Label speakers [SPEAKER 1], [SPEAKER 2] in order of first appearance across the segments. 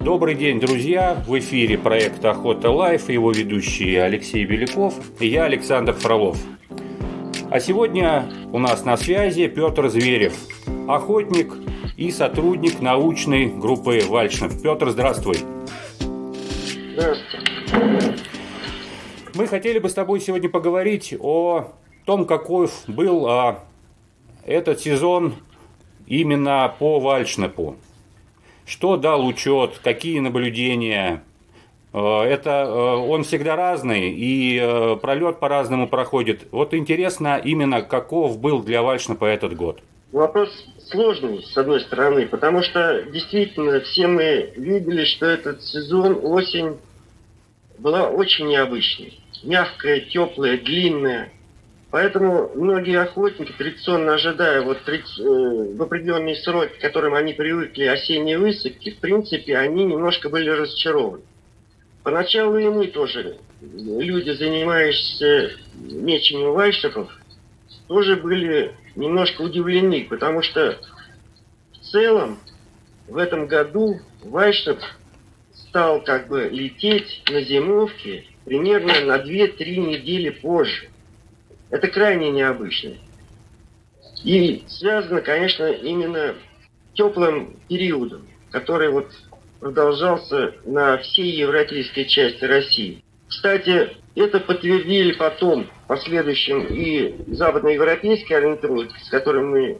[SPEAKER 1] Добрый день, друзья! В эфире проект «Охота Лайф» и его ведущие Алексей Беляков и я, Александр Фролов. А сегодня у нас на связи Петр Зверев, охотник и сотрудник научной группы «Вальшнев». Петр, здравствуй!
[SPEAKER 2] Здравствуйте!
[SPEAKER 1] Мы хотели бы с тобой сегодня поговорить о том, какой был а, этот сезон именно по Вальшнепу. Что дал учет, какие наблюдения. Э, это э, он всегда разный, и э, пролет по-разному проходит. Вот интересно именно, каков был для Вальшнепа этот год.
[SPEAKER 2] Вопрос сложный, с одной стороны, потому что действительно все мы видели, что этот сезон, осень, была очень необычной. Мягкая, теплая, длинная. Поэтому многие охотники, традиционно ожидая вот э, в определенные сроки, к которым они привыкли, осенние высадки, в принципе, они немножко были разочарованы. Поначалу и мы тоже, люди, занимающиеся мечением вайшепов, тоже были немножко удивлены, потому что в целом в этом году вайшеп стал как бы лететь на зимовке примерно на 2-3 недели позже. Это крайне необычно. И связано, конечно, именно теплым периодом, который вот продолжался на всей европейской части России. Кстати, это подтвердили потом, в последующем, и западноевропейские орнитологи, с которыми мы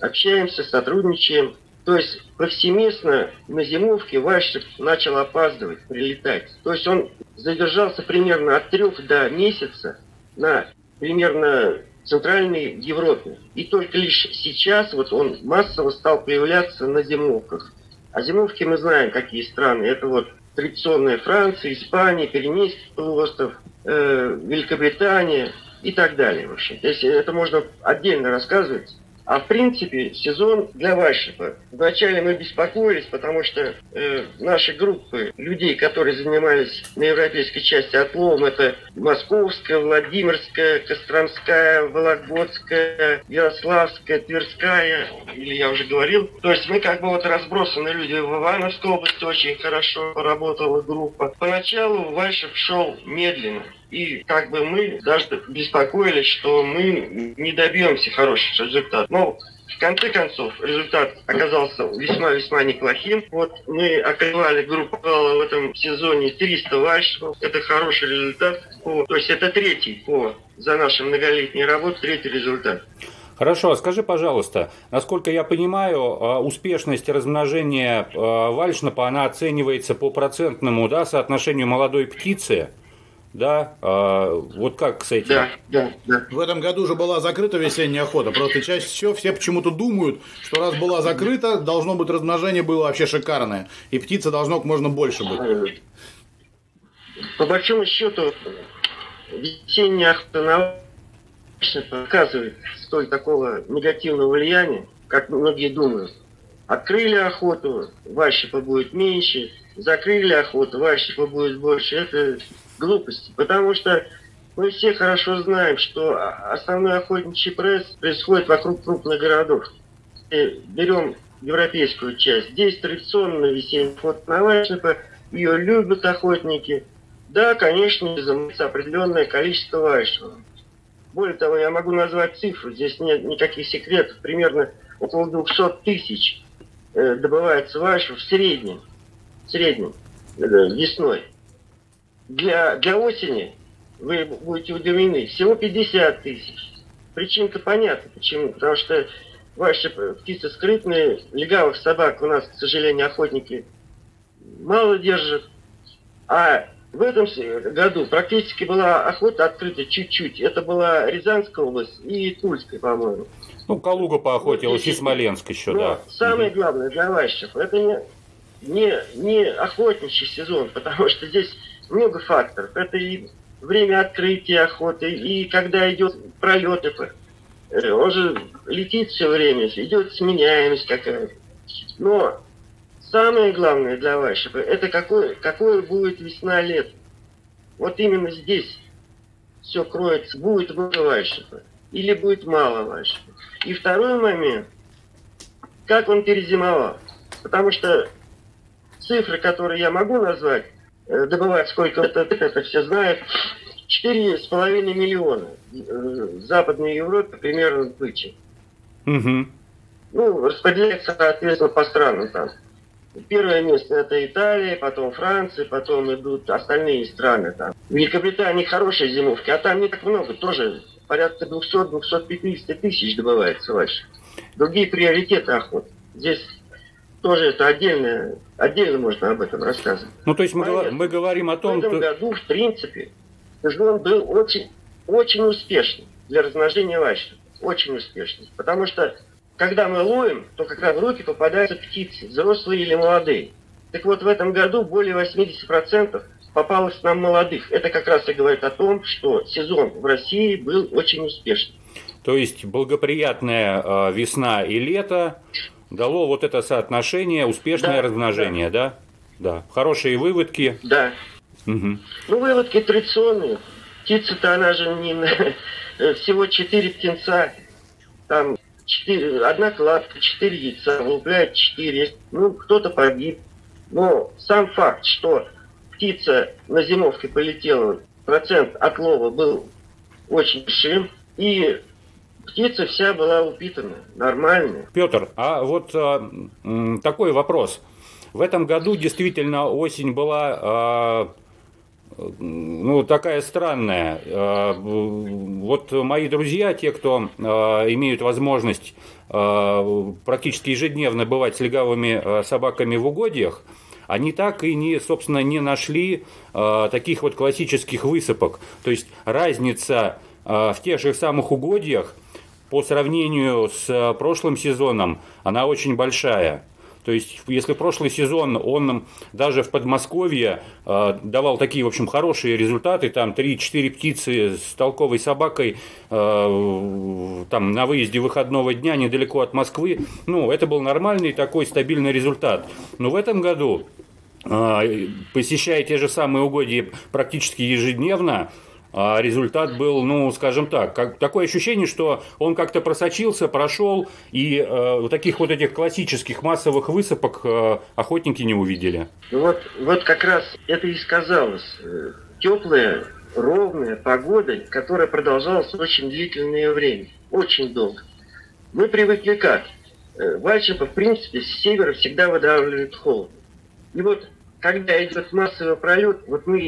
[SPEAKER 2] общаемся, сотрудничаем. То есть повсеместно на зимовке Вайшев начал опаздывать, прилетать. То есть он задержался примерно от трех до месяца на примерно Центральной Европе. И только лишь сейчас вот он массово стал появляться на зимовках. А зимовки мы знаем, какие страны. Это вот традиционная Франция, Испания, Пиренейский полуостров, э, Великобритания и так далее. В общем. То есть это можно отдельно рассказывать. А в принципе сезон для Вайшепа. Вначале мы беспокоились, потому что э, наши группы людей, которые занимались на европейской части отловом, это Московская, Владимирская, Костромская, Вологодская, Ярославская, Тверская, или я уже говорил. То есть мы как бы вот разбросаны люди в Ивановской области, очень хорошо поработала группа. Поначалу Вайшеп шел медленно. И как бы мы даже беспокоились, что мы не добьемся хороших результатов. Но в конце концов, результат оказался весьма-весьма неплохим. Вот мы окрывали группу в этом сезоне 300 вальшев. Это хороший результат. По, то есть это третий по за наши многолетние работы, третий результат.
[SPEAKER 1] Хорошо, а скажи, пожалуйста, насколько я понимаю, а, успешность размножения а, вальшнапа, она оценивается по процентному да, соотношению молодой птицы да, а, вот как с этим?
[SPEAKER 2] Да, да, да.
[SPEAKER 3] В этом году уже была закрыта весенняя охота. Просто чаще всего все почему-то думают, что раз была закрыта, должно быть размножение было вообще шикарное. И птица должно как можно больше быть.
[SPEAKER 2] По большому счету, весенняя охота на показывает столь такого негативного влияния, как многие думают. Открыли охоту, ващипа будет меньше, закрыли охоту, ващипа будет больше. Это глупости, потому что мы все хорошо знаем, что основной охотничий пресс происходит вокруг крупных городов. И берем европейскую часть. Здесь традиционно весенний на вайшнепа, ее любят охотники. Да, конечно, изымается определенное количество вайшнепов. Более того, я могу назвать цифру, здесь нет никаких секретов. Примерно около 200 тысяч э, добывается вайшев в среднем, в среднем э, весной для, для осени, вы будете удивлены, всего 50 тысяч. Причина-то понятна, почему. Потому что ваши птицы скрытные, легавых собак у нас, к сожалению, охотники мало держат. А в этом году практически была охота открыта чуть-чуть. Это была Рязанская область и Тульская, по-моему.
[SPEAKER 1] Ну, Калуга поохотилась и Смоленск еще,
[SPEAKER 2] Но
[SPEAKER 1] да.
[SPEAKER 2] Самое главное для ващев, это не, не, не охотничий сезон, потому что здесь много факторов. Это и время открытия охоты, и когда идет пролет, э, он же летит все время, идет сменяемость какая-то. Но самое главное для Вайшепа, это какой, какой будет весна-лето. Вот именно здесь все кроется, будет много Вайшепа или будет мало Вайшепа. И второй момент, как он перезимовал. Потому что цифры, которые я могу назвать, э, добывать сколько это, это все знают, 4,5 миллиона в Западной Европе примерно добычи. Угу. Ну, распределяется, соответственно, по странам там. Первое место это Италия, потом Франция, потом идут остальные страны там. В Великобритании хорошие зимовки, а там не так много, тоже порядка 200-250 тысяч добывается вальш. Другие приоритеты охоты. Здесь тоже это отдельно, отдельно можно об этом рассказывать.
[SPEAKER 1] Ну, то есть мы, мы говорим о том,
[SPEAKER 2] что... В этом что... году, в принципе, сезон был очень, очень успешный для размножения вальши. Очень успешный. Потому что когда мы ловим, то как раз в руки попадаются птицы, взрослые или молодые. Так вот, в этом году более 80% попалось нам молодых. Это как раз и говорит о том, что сезон в России был очень успешный.
[SPEAKER 1] То есть благоприятная э, весна и лето дало вот это соотношение, успешное да, размножение, да. да? Да. Хорошие выводки.
[SPEAKER 2] Да. Угу. Ну, выводки традиционные. Птица-то она же не всего четыре птенца. Там 4, одна кладка, четыре яйца, вылупляет четыре. Ну, кто-то погиб. Но сам факт, что птица на зимовке полетела, процент отлова был очень большим, и птица вся была упитана, нормальная.
[SPEAKER 1] Петр, а вот а, такой вопрос. В этом году действительно осень была а, ну, такая странная. А, вот мои друзья, те, кто а, имеют возможность а, практически ежедневно бывать с легавыми собаками в угодьях, они так и не, собственно, не нашли таких вот классических высыпок. То есть разница в тех же самых угодьях по сравнению с прошлым сезоном, она очень большая. То есть, если прошлый сезон он даже в Подмосковье э, давал такие, в общем, хорошие результаты, там 3-4 птицы с толковой собакой э, там на выезде выходного дня недалеко от Москвы, ну, это был нормальный такой стабильный результат. Но в этом году, э, посещая те же самые угодья практически ежедневно, а результат был, ну, скажем так, как, такое ощущение, что он как-то просочился, прошел, и э, таких вот этих классических массовых высыпок э, охотники не увидели.
[SPEAKER 2] Ну вот, вот как раз это и сказалось. Теплая, ровная погода, которая продолжалась очень длительное время, очень долго. Мы привыкли как? Э, Вальчепа, в принципе, с севера всегда выдавливает холод. И вот, когда идет массовый пролет, вот мы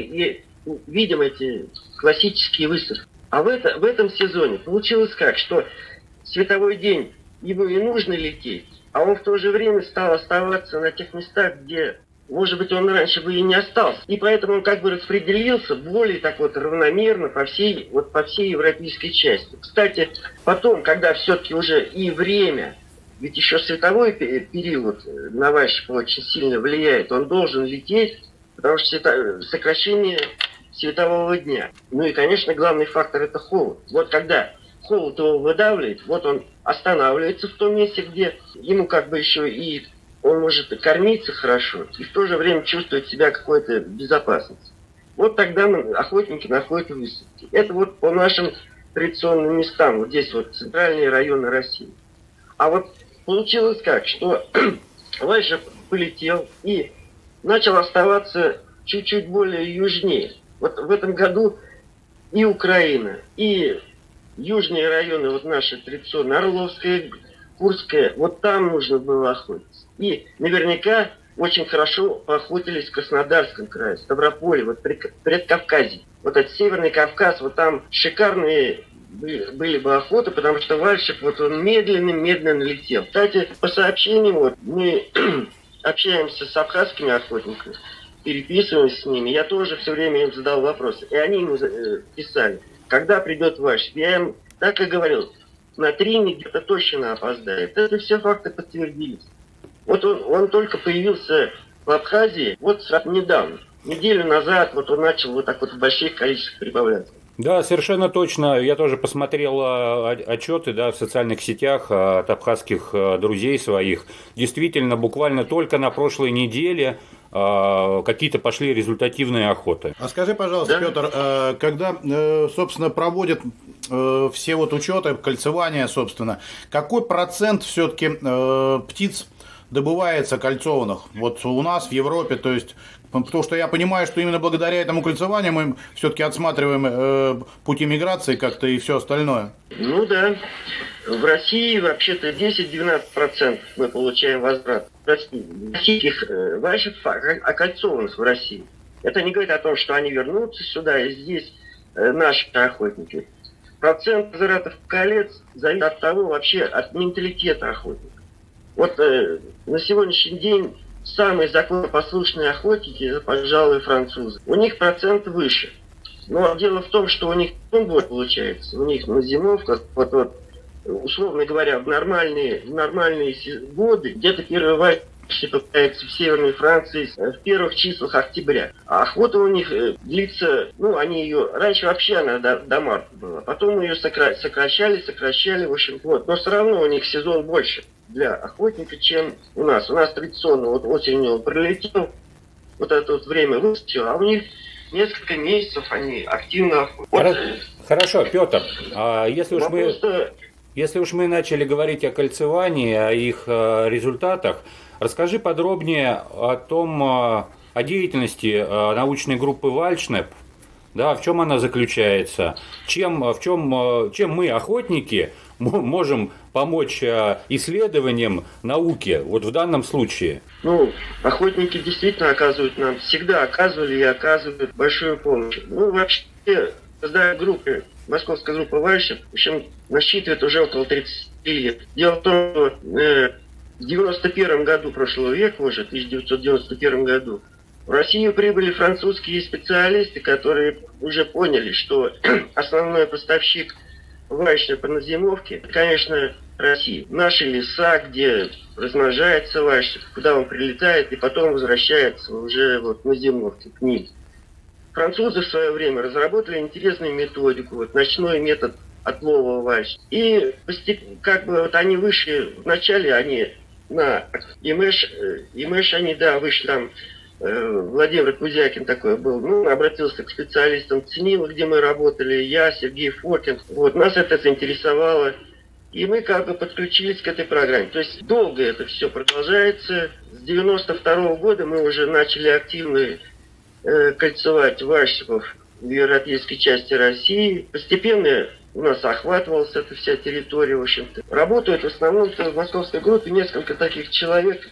[SPEAKER 2] видим эти классические выставки. А в, это, в этом сезоне получилось как, что световой день ему не нужно лететь, а он в то же время стал оставаться на тех местах, где, может быть, он раньше бы и не остался. И поэтому он как бы распределился более так вот равномерно по всей, вот по всей европейской части. Кстати, потом, когда все-таки уже и время, ведь еще световой период на Ващикова очень сильно влияет, он должен лететь, потому что сокращение светового дня. Ну и, конечно, главный фактор это холод. Вот когда холод его выдавливает, вот он останавливается в том месте, где ему как бы еще и он может кормиться хорошо и в то же время чувствовать себя какой-то безопасности. Вот тогда мы, охотники находят высадки. Это вот по нашим традиционным местам, вот здесь вот центральные районы России. А вот получилось как, что Вайша полетел и начал оставаться чуть-чуть более южнее. Вот в этом году и Украина, и южные районы, вот наши традиционные, Орловская, Курская, вот там нужно было охотиться. И наверняка очень хорошо поохотились в Краснодарском крае, Ставрополе, вот предкавказье. Вот этот Северный Кавказ, вот там шикарные были бы охоты, потому что вальщик вот он медленно-медленно летел. Кстати, по сообщениям вот мы общаемся с абхазскими охотниками, переписываюсь с ними, я тоже все время им задал вопросы. И они ему э, писали, когда придет ваш. Я им так и говорил, на три где-то точно опоздает. Это все факты подтвердились. Вот он, он только появился в Абхазии, вот недавно, неделю назад, вот он начал вот так вот в больших количествах прибавляться.
[SPEAKER 1] Да, совершенно точно. Я тоже посмотрел а, отчеты да, в социальных сетях от абхазских друзей своих. Действительно, буквально только на прошлой неделе какие-то пошли результативные охоты.
[SPEAKER 3] А скажи, пожалуйста, да? Петр, э, когда, э, собственно, проводят э, все вот учеты, кольцевания, собственно, какой процент все-таки птиц добывается кольцованных? Вот у нас в Европе, то есть Потому что я понимаю, что именно благодаря этому кольцеванию мы все-таки отсматриваем э, пути миграции как-то и все остальное.
[SPEAKER 2] Ну да. В России вообще-то 10-12% мы получаем возврат. Российских э, вайшев окольцованных в России. Это не говорит о том, что они вернутся сюда, и здесь э, наши охотники. Процент возвратов колец зависит от того, вообще от менталитета охотника. Вот э, на сегодняшний день самые законопослушные охотники, это, пожалуй, французы. У них процент выше. Но дело в том, что у них год получается. У них на зимовках, вот, вот, условно говоря, в нормальные, в нормальные годы, где-то первый вайс появляется в Северной Франции в первых числах октября. А охота у них э, длится, ну, они ее, раньше вообще она до, до марта была, потом ее сокра сокращали, сокращали, в общем, вот. Но все равно у них сезон больше для охотника, чем у нас. У нас традиционно вот осенью он прилетел, вот это вот время выскочил, а у них несколько месяцев они активно охотятся.
[SPEAKER 1] Хорошо, Петр, а если уж мы... Если уж мы начали говорить о кольцевании, о их э, результатах, расскажи подробнее о том, э, о деятельности э, научной группы Вальшнеп, да, в чем она заключается, чем, в чем, чем мы, охотники, можем помочь исследованиям науки, вот в данном случае?
[SPEAKER 2] Ну, охотники действительно оказывают нам, всегда оказывали и оказывают большую помощь. Ну, вообще, создая группы, московская группа Вальщик, в общем, насчитывает уже около 30 лет. Дело в том, что э, в 91 году прошлого века, уже 1991 году, в Россию прибыли французские специалисты, которые уже поняли, что основной поставщик вайшня по назимовке, конечно, России. Наши леса, где размножается вайшник, куда он прилетает и потом возвращается уже вот на зимовке к ним. Французы в свое время разработали интересную методику, вот ночной метод отлова вайш. И постепенно, как бы вот они вышли, вначале они на Имеш, э, Имеш они, да, вышли там Э, Владимир Кузякин такой был, ну, обратился к специалистам ЦНИЛа, где мы работали, я, Сергей Фокин. Вот, нас это заинтересовало. И мы как бы подключились к этой программе. То есть долго это все продолжается. С 92 -го года мы уже начали активно э, кольцевать варщиков в европейской части России. Постепенно у нас охватывалась эта вся территория, в общем-то. Работают в основном в московской группе несколько таких человек,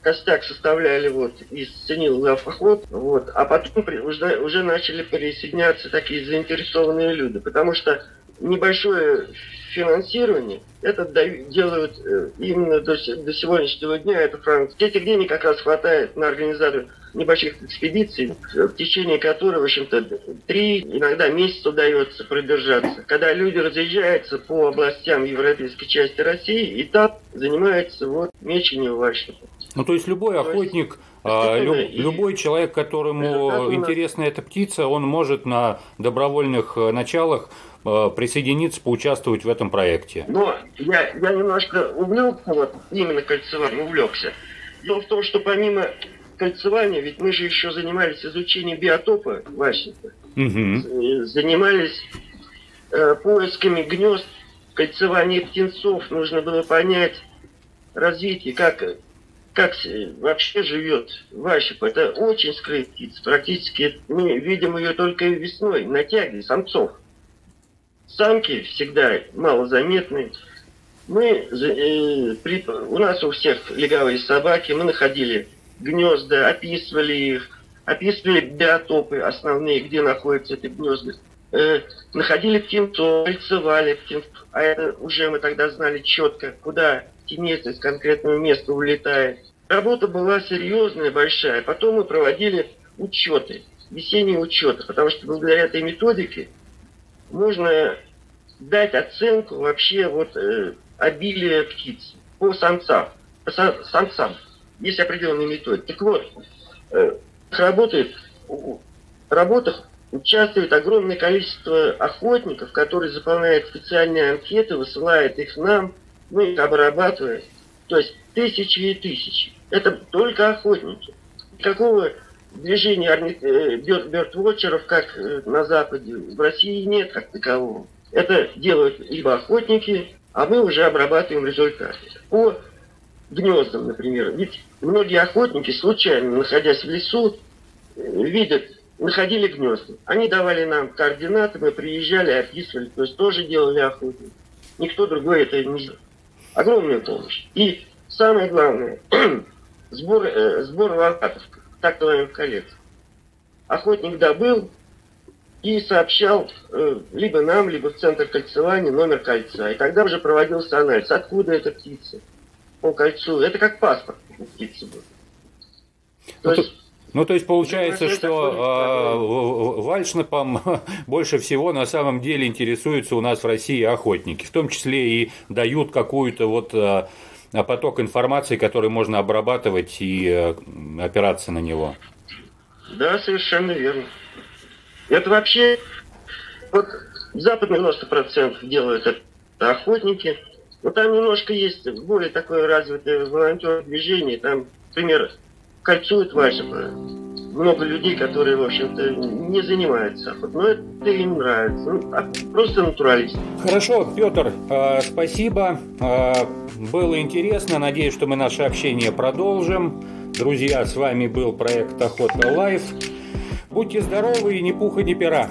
[SPEAKER 2] костяк составляли вот из ценил охот, вот, а потом уже, уже начали присоединяться такие заинтересованные люди, потому что небольшое финансирование это делают э, именно до, до сегодняшнего дня, это Франция. Этих денег как раз хватает на организацию небольших экспедиций, в течение которой, в общем-то, три, иногда месяц удается продержаться. Когда люди разъезжаются по областям европейской части России, и там занимаются вот мечением вальшников.
[SPEAKER 1] Ну, то есть любой охотник, а, люб, любой человек, которому интересна эта птица, он может на добровольных э, началах присоединиться, поучаствовать в этом проекте.
[SPEAKER 2] Но я, я немножко увлекся, вот именно кольцеванием увлекся. Дело в том, что помимо кольцевания, ведь мы же еще занимались изучением биотопа Ващенко. Угу. Занимались э, поисками гнезд, кольцевания птенцов. Нужно было понять развитие, как как вообще живет Ващип. Это очень скрытая птица. Практически мы видим ее только весной на тяге самцов. Самки всегда малозаметны. Мы, э, при, у нас у всех легавые собаки, мы находили гнезда, описывали их, описывали биотопы основные, где находятся эти гнезда. Э, находили птенцов, кольцевали птенцов. А это уже мы тогда знали четко, куда птенец из конкретного места улетает. Работа была серьезная, большая. Потом мы проводили учеты, весенние учеты, потому что благодаря этой методике можно дать оценку вообще вот э, обилия птиц по самцам. По самцам. Есть определенные методики. Так вот, э, работает, в работах участвует огромное количество охотников, которые заполняют специальные анкеты, высылают их нам, мы их обрабатываем. То есть тысячи и тысячи. Это только охотники. Никакого движения э, бёрдвотчеров, как э, на Западе, в России нет как такового. Это делают либо охотники, а мы уже обрабатываем результаты. По гнездам, например. Ведь многие охотники, случайно находясь в лесу, видят, находили гнезда. Они давали нам координаты, мы приезжали, описывали, то есть тоже делали охоту. Никто другой это не делал. Огромная помощь. И самое главное, сбор, э, сбор лопатов, так называемых коллекций. Охотник добыл и сообщал э, либо нам, либо в центр кольцевания номер кольца. И тогда уже проводился анализ, откуда эта птица по кольцу. Это как паспорт птицы был.
[SPEAKER 1] То ну, есть, ну, то есть получается, что э, вальшнапом больше всего на самом деле интересуются у нас в России охотники, в том числе и дают какую-то вот э, поток информации, который можно обрабатывать и э, опираться на него.
[SPEAKER 2] Да, совершенно верно. Это вообще, вот Запад 90% делают это охотники, но там немножко есть более такое развитое волонтерное движение, там, например, кольцуют Вайшепа. Много людей, которые, в общем-то, не занимаются охотой. Но это им нравится. Ну, а просто натуралист.
[SPEAKER 1] Хорошо, Петр, э, спасибо. Э, было интересно. Надеюсь, что мы наше общение продолжим. Друзья, с вами был проект Охота Лайф. Будьте здоровы и ни пуха, ни пера.